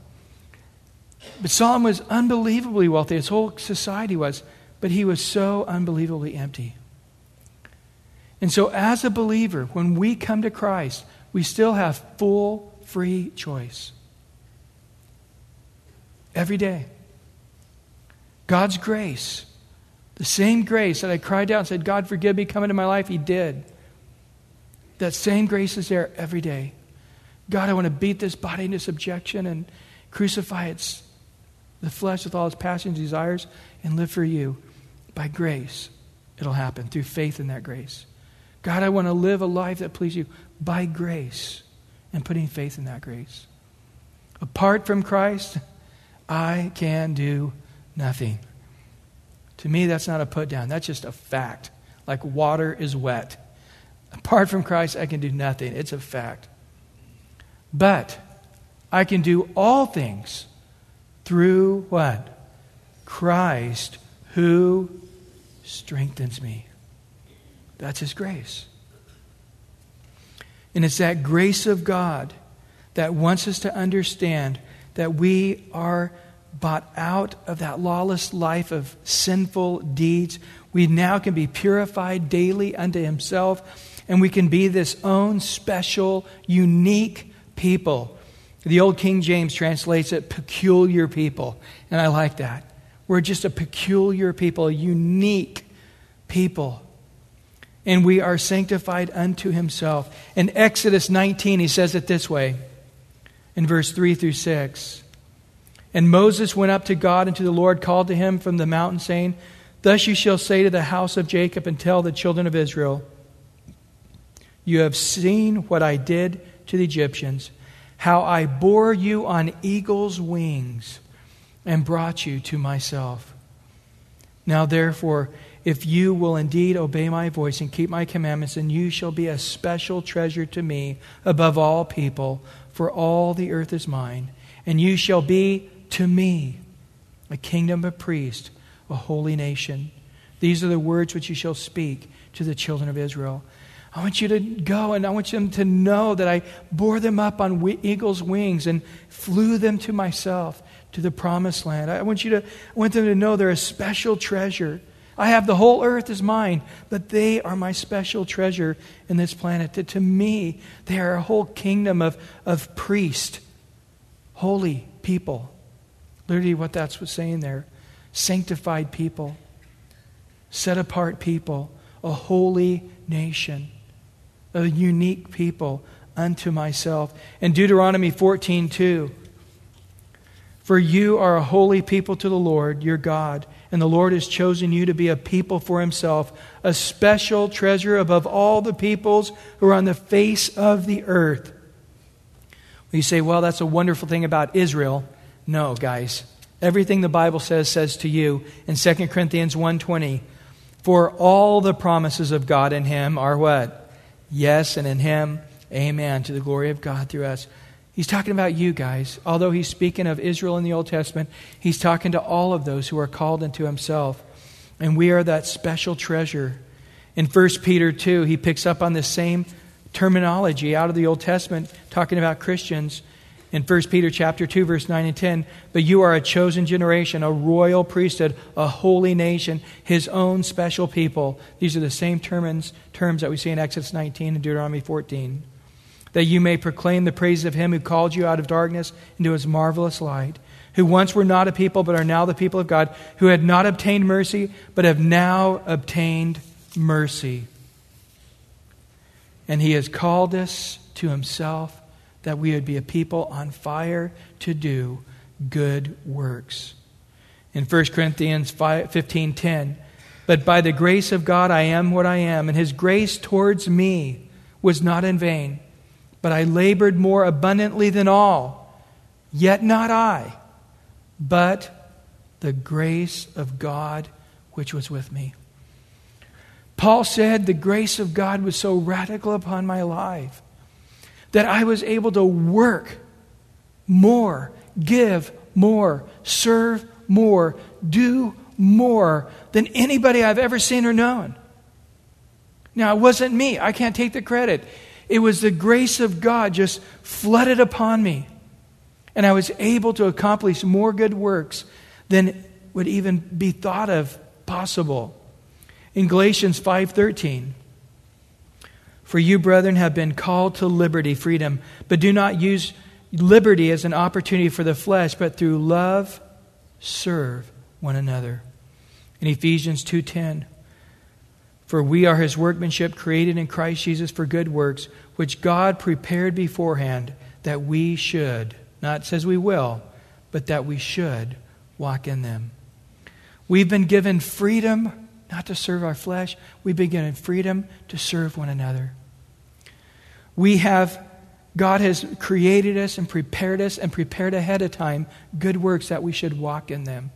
S1: But Solomon was unbelievably wealthy. His whole society was. But he was so unbelievably empty. And so, as a believer, when we come to Christ, we still have full, free choice. Every day. God's grace, the same grace that I cried out and said, God, forgive me, come into my life, He did. That same grace is there every day. God, I want to beat this body into subjection and crucify its the flesh with all its passions and desires and live for you. By grace, it'll happen through faith in that grace. God, I want to live a life that pleases you by grace and putting faith in that grace. Apart from Christ, I can do nothing. To me, that's not a put down. That's just a fact. Like water is wet. Apart from Christ, I can do nothing. It's a fact. But I can do all things through what? Christ who strengthens me. That's His grace. And it's that grace of God that wants us to understand that we are bought out of that lawless life of sinful deeds. We now can be purified daily unto Himself, and we can be this own special, unique people. The old King James translates it peculiar people, and I like that. We're just a peculiar people, a unique people. And we are sanctified unto Himself. In Exodus 19, He says it this way in verse 3 through 6. And Moses went up to God and to the Lord called to him from the mountain, saying, Thus you shall say to the house of Jacob and tell the children of Israel, You have seen what I did to the Egyptians, how I bore you on eagle's wings and brought you to myself. Now, therefore, if you will indeed obey my voice and keep my commandments, then you shall be a special treasure to me above all people, for all the earth is mine. And you shall be to me a kingdom of priests, a holy nation. These are the words which you shall speak to the children of Israel. I want you to go and I want them to know that I bore them up on eagle's wings and flew them to myself to the promised land. I want you to I want them to know they're a special treasure. I have the whole earth as mine, but they are my special treasure in this planet. To, to me, they are a whole kingdom of, of priests, holy people. Literally, what that's what's saying there sanctified people, set apart people, a holy nation, a unique people unto myself. In Deuteronomy 14 2, for you are a holy people to the Lord your God, and the Lord has chosen you to be a people for himself, a special treasure above all the peoples who are on the face of the earth. You say, well, that's a wonderful thing about Israel. No, guys. Everything the Bible says says to you in 2 Corinthians 1:20, for all the promises of God in him are what? Yes, and in him, amen, to the glory of God through us. He's talking about you guys. Although he's speaking of Israel in the Old Testament, he's talking to all of those who are called into himself. And we are that special treasure. In 1 Peter 2, he picks up on the same terminology out of the Old Testament, talking about Christians in 1 Peter chapter 2 verse 9 and 10, but you are a chosen generation, a royal priesthood, a holy nation, his own special people. These are the same terms, terms that we see in Exodus 19 and Deuteronomy 14. That you may proclaim the praise of him who called you out of darkness into his marvelous light, who once were not a people but are now the people of God, who had not obtained mercy but have now obtained mercy. And he has called us to himself that we would be a people on fire to do good works. In 1 Corinthians 15:10, but by the grace of God I am what I am, and his grace towards me was not in vain, but I labored more abundantly than all, yet not I, but the grace of God which was with me. Paul said the grace of God was so radical upon my life that I was able to work more, give more, serve more, do more than anybody I've ever seen or known. Now, it wasn't me. I can't take the credit. It was the grace of God just flooded upon me. And I was able to accomplish more good works than would even be thought of possible. In Galatians 5:13, for you, brethren, have been called to liberty, freedom, but do not use liberty as an opportunity for the flesh, but through love serve one another. In Ephesians 2:10, for we are his workmanship created in Christ Jesus for good works, which God prepared beforehand that we should, not says we will, but that we should walk in them. We've been given freedom not to serve our flesh. We begin in freedom to serve one another. We have, God has created us and prepared us and prepared ahead of time good works that we should walk in them.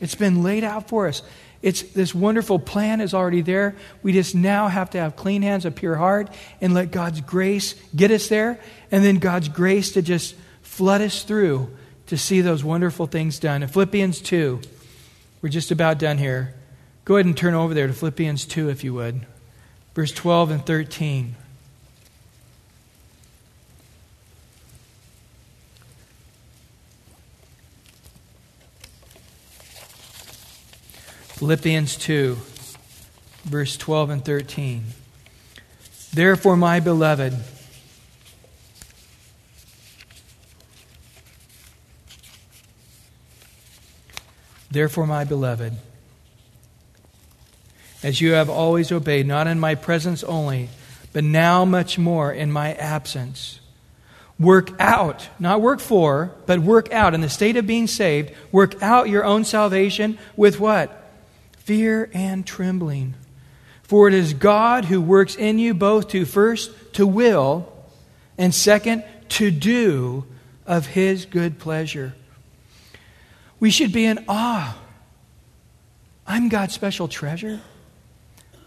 S1: It's been laid out for us. It's, this wonderful plan is already there. We just now have to have clean hands, a pure heart, and let God's grace get us there, and then God's grace to just flood us through to see those wonderful things done. In Philippians 2, we're just about done here. Go ahead and turn over there to Philippians 2, if you would. Verse 12 and 13. Philippians 2, verse 12 and 13. Therefore, my beloved, Therefore, my beloved, as you have always obeyed, not in my presence only, but now much more in my absence, work out, not work for, but work out in the state of being saved, work out your own salvation with what? Fear and trembling. For it is God who works in you both to first to will, and second to do of his good pleasure. We should be in awe. I'm God's special treasure.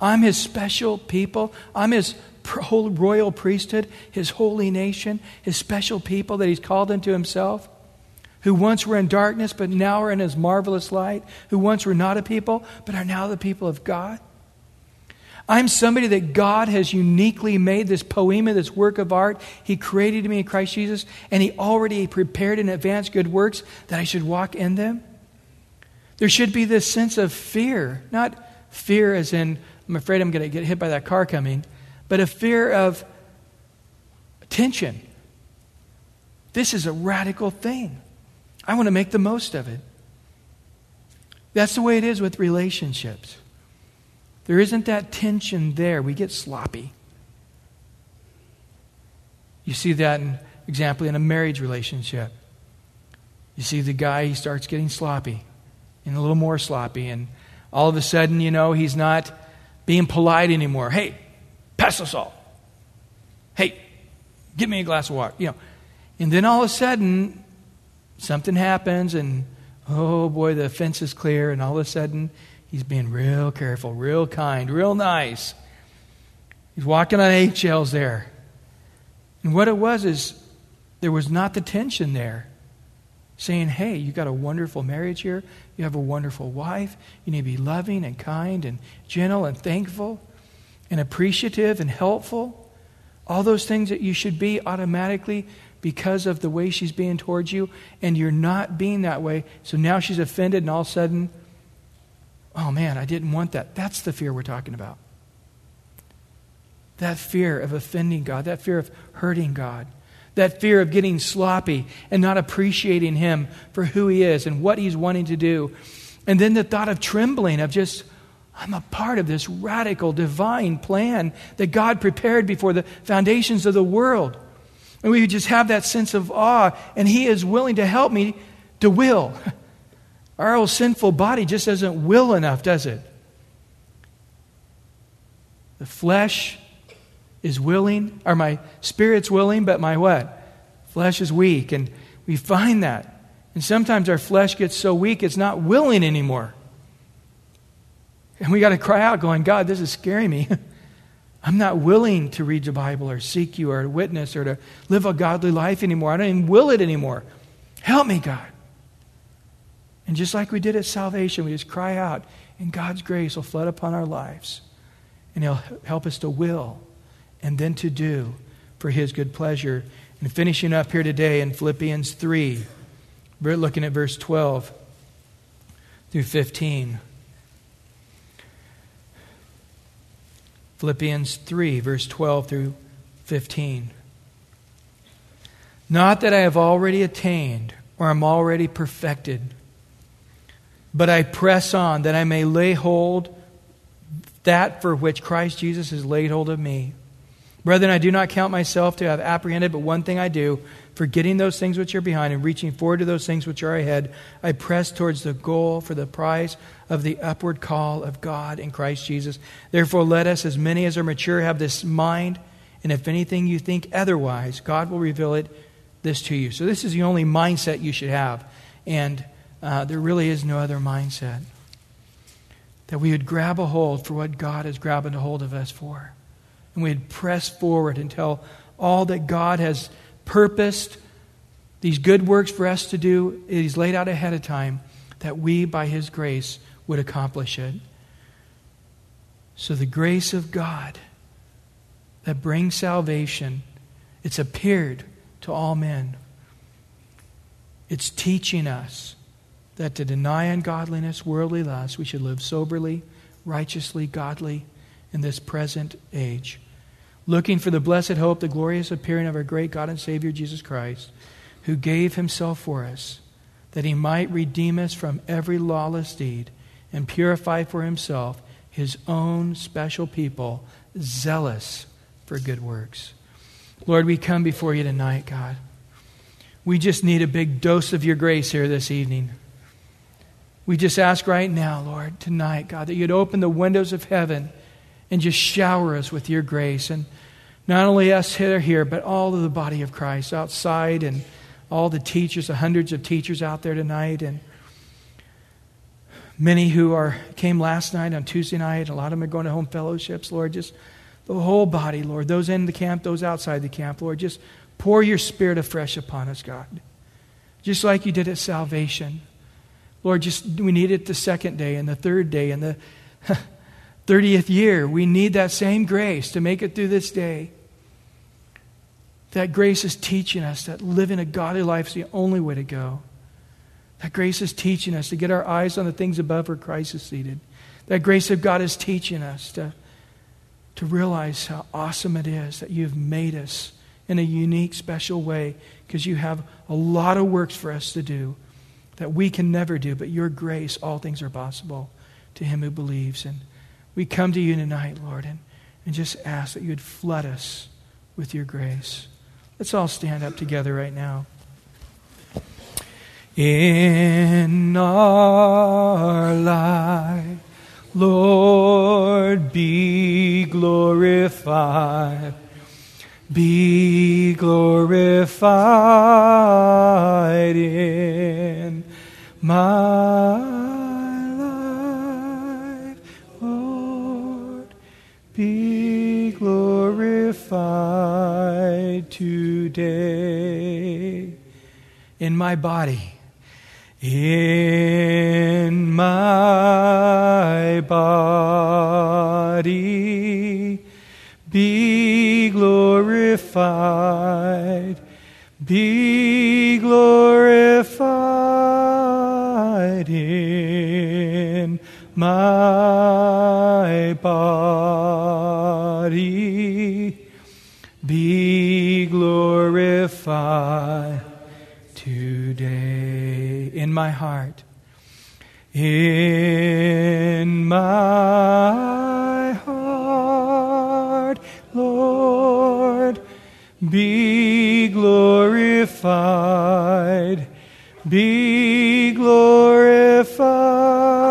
S1: I'm his special people. I'm his whole royal priesthood, his holy nation, his special people that he's called into himself, who once were in darkness but now are in his marvelous light, who once were not a people but are now the people of God. I'm somebody that God has uniquely made this poema, this work of art. He created me in Christ Jesus, and He already prepared in advance good works that I should walk in them. There should be this sense of fear, not fear as in, I'm afraid I'm going to get hit by that car coming, but a fear of tension. This is a radical thing. I want to make the most of it. That's the way it is with relationships. There isn't that tension there. We get sloppy. You see that in example in a marriage relationship. You see the guy, he starts getting sloppy and a little more sloppy, and all of a sudden, you know, he's not being polite anymore. Hey, pass the salt. Hey, give me a glass of water. You know. And then all of a sudden, something happens, and oh boy, the fence is clear, and all of a sudden, He's being real careful, real kind, real nice. He's walking on eggshells there. And what it was is there was not the tension there. Saying, hey, you got a wonderful marriage here. You have a wonderful wife. You need to be loving and kind and gentle and thankful and appreciative and helpful. All those things that you should be automatically because of the way she's being towards you, and you're not being that way. So now she's offended, and all of a sudden, oh man, I didn't want that. That's the fear we're talking about. That fear of offending God, that fear of hurting God, that fear of getting sloppy and not appreciating Him for who He is and what He's wanting to do. And then the thought of trembling, of just, I'm a part of this radical divine plan that God prepared before the foundations of the world. And we just have that sense of awe, and He is willing to help me to will. Our old sinful body just doesn't will enough, does it? The flesh is willing, or my spirit's willing, but my what? Flesh is weak. And we find that. And sometimes our flesh gets so weak it's not willing anymore. And we got to cry out, going, God, this is scaring me. I'm not willing to read the Bible or seek you or to witness or to live a godly life anymore. I don't even will it anymore. Help me, God. And just like we did at salvation, we just cry out, and God's grace will flood upon our lives. And He'll help us to will and then to do for His good pleasure. And finishing up here today in Philippians 3, we're looking at verse 12 through 15. Philippians 3, verse 12 through 15. Not that I have already attained or am already perfected but I press on that I may lay hold that for which Christ Jesus has laid hold of me. Brethren, I do not count myself to have apprehended, but one thing I do, Forgetting those things which are behind and reaching forward to those things which are ahead, I press towards the goal for the prize of the upward call of God in Christ Jesus. Therefore, let us, as many as are mature, have this mind, and if anything you think otherwise, God will reveal it this to you. So, this is the only mindset you should have. And uh, there really is no other mindset. That we would grab a hold for what God is grabbing a hold of us for. And we'd press forward until all that God has purposed these good works for us to do, is laid out ahead of time, that we, by His grace, would accomplish it. So the grace of God that brings salvation, it's appeared to all men. It's teaching us that to deny ungodliness, worldly lust, we should live soberly, righteously, godly in this present age looking for the blessed hope, the glorious appearing of our great God and Savior Jesus Christ, who gave himself for us, that he might redeem us from every lawless deed and purify for himself his own special people, zealous for good works. Lord, we come before you tonight, God. We just need a big dose of your grace here this evening. We just ask right now, Lord, tonight, God, that you'd open the windows of heaven and just shower us with your grace. And not only us here, here, but all of the body of Christ outside and all the teachers, the hundreds of teachers out there tonight, and many who are came last night on Tuesday night. A lot of them are going to home fellowships. Lord, just the whole body, Lord. Those in the camp, those outside the camp, Lord, just pour your Spirit afresh upon us, God. Just like you did at salvation. Lord, just we need it the second day and the third day and the 30th year. We need that same grace to make it through this day. That grace is teaching us that living a godly life is the only way to go. That grace is teaching us to get our eyes on the things above where Christ is seated. That grace of God is teaching us to, to realize how awesome it is that you've made us in a unique, special way because you have a lot of works for us to do that we can never do, but your grace, all things are possible to him who believes. And we come to you tonight, Lord, and, and just ask that you would flood us with your grace. Let's all stand up together right now. In our life, Lord, be glorified. Be glorified in my today in my body. In my body, be glorified, be glorified in my body glorified today in my heart. In my heart lord be glorified. Be glorified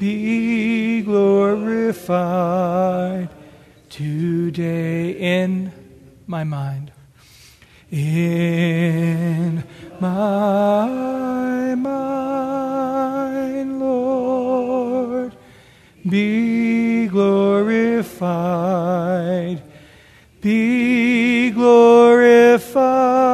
S1: Be glorified today in my mind. In my mind, Lord, be glorified, be glorified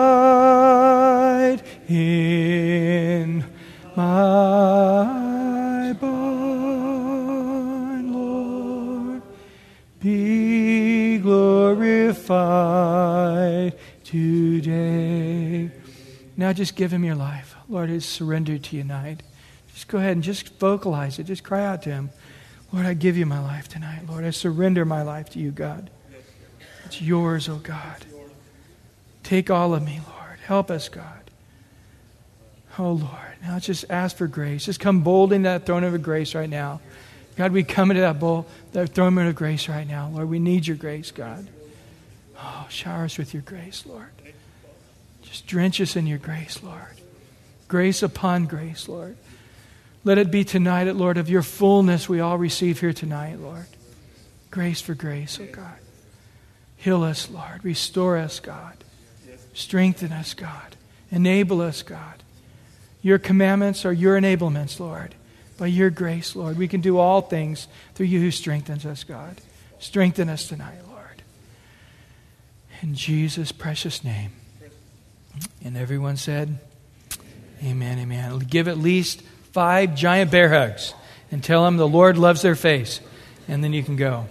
S1: Now just give him your life. Lord, I surrender to you tonight. Just go ahead and just vocalize it. Just cry out to him. Lord, I give you my life tonight. Lord, I surrender my life to you, God. It's yours, oh God. Take all of me, Lord. Help us, God. Oh, Lord. Now just ask for grace. Just come bold in that throne of grace right now. God, we come into that bowl, that throne of grace right now. Lord, we need your grace, God. Oh, shower us with your grace, Lord. Just drench us in your grace, Lord. Grace upon grace, Lord. Let it be tonight, Lord, of your fullness we all receive here tonight, Lord. Grace for grace, oh God. Heal us, Lord. Restore us, God. Strengthen us, God. Enable us, God. Your commandments are your enablements, Lord. By your grace, Lord, we can do all things through you who strengthens us, God. Strengthen us tonight, Lord. In Jesus' precious name. And everyone said, Amen, amen. Give at least five giant bear hugs and tell them the Lord loves their face. And then you can go.